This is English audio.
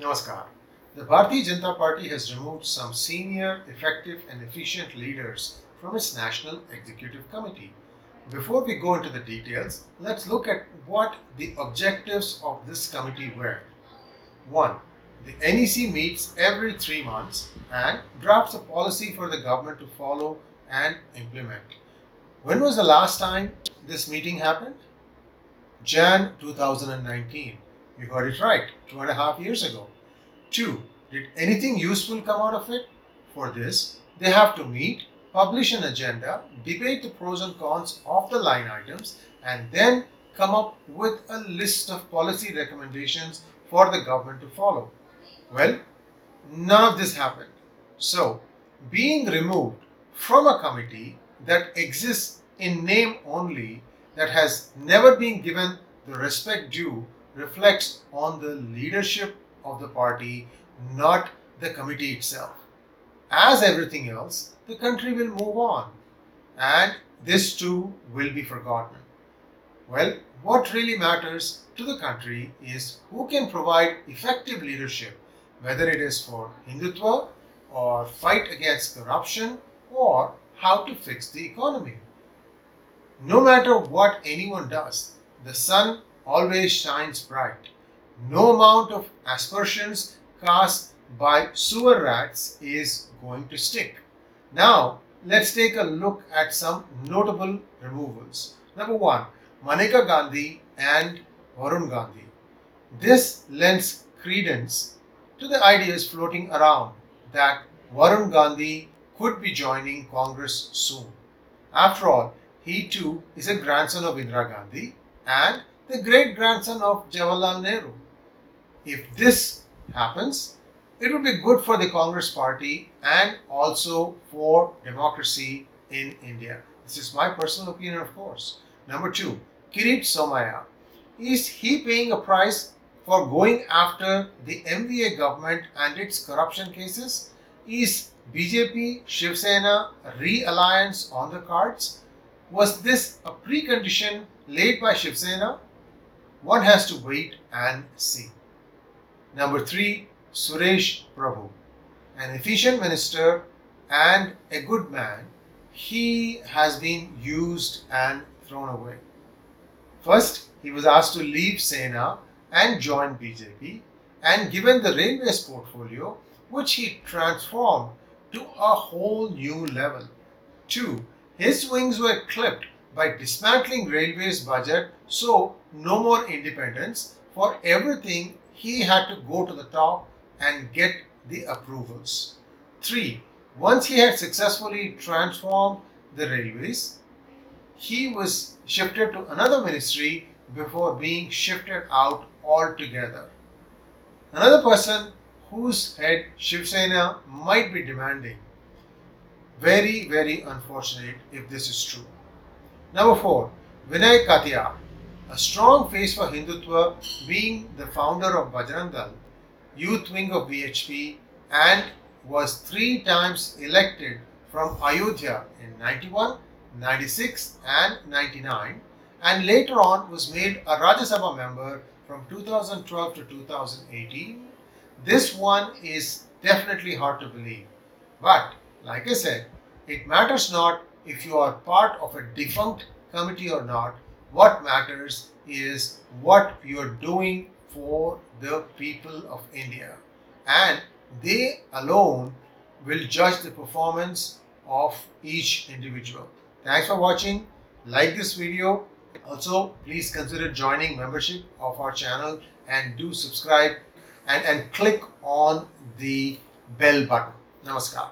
Namaskar. The Bharatiya Janata Party has removed some senior, effective, and efficient leaders from its National Executive Committee. Before we go into the details, let's look at what the objectives of this committee were. 1. The NEC meets every three months and drafts a policy for the government to follow and implement. When was the last time this meeting happened? Jan 2019. You heard it right, two and a half years ago. Two, did anything useful come out of it? For this, they have to meet, publish an agenda, debate the pros and cons of the line items, and then come up with a list of policy recommendations for the government to follow. Well, none of this happened. So, being removed from a committee that exists in name only, that has never been given the respect due, reflects on the leadership of the party, not the committee itself. As everything else, the country will move on, and this too will be forgotten. Well, what really matters to the country is who can provide effective leadership, whether it is for Hindutva or fight against corruption or how to fix the economy. No matter what anyone does, the sun always shines bright. No amount of aspersions cast by sewer rats is going to stick. Now, let's take a look at some notable removals. Number one, Maneka Gandhi and Varun Gandhi. This lends credence to the ideas floating around that Varun Gandhi could be joining Congress soon. After all, he too is a grandson of Indira Gandhi and the great grandson of Jawaharlal Nehru. If this happens, it would be good for the Congress party and also for democracy in India. This is my personal opinion, of course. Number two, Kirit Somaiya. Is he paying a price for going after the MVA government and its corruption cases? Is BJP Shiv Sena re-alliance on the cards? Was this a precondition laid by Shiv Sena? One has to wait and see. Number three, Suresh Prabhu, an efficient minister and a good man, he has been used and thrown away. First, he was asked to leave Sena and join BJP, and given the railways portfolio, which he transformed to a whole new level. Two, his wings were clipped by dismantling railways budget, so no more independence. For everything, he had to go to the top and get the approvals. Three, once he had successfully transformed the railways, he was shifted to another ministry before being shifted out altogether. Another person whose head Shiv Sena might be demanding. Very, very unfortunate if this is true. Number four, Vinay Katiyar, a strong face for Hindutva, being the founder of Bajrang Dal, youth wing of VHP, and was three times elected from Ayodhya in 91, 96, and 99, and later on was made a Rajya Sabha member from 2012 to 2018. This one is definitely hard to believe. But, like I said, it matters not if you are part of a defunct committee or not. What matters is what you are doing for the people of India. And they alone will judge the performance of each individual. Thanks for watching. Like this video. Also, please consider joining membership of our channel and do subscribe and, and click on the bell button. Namaskar.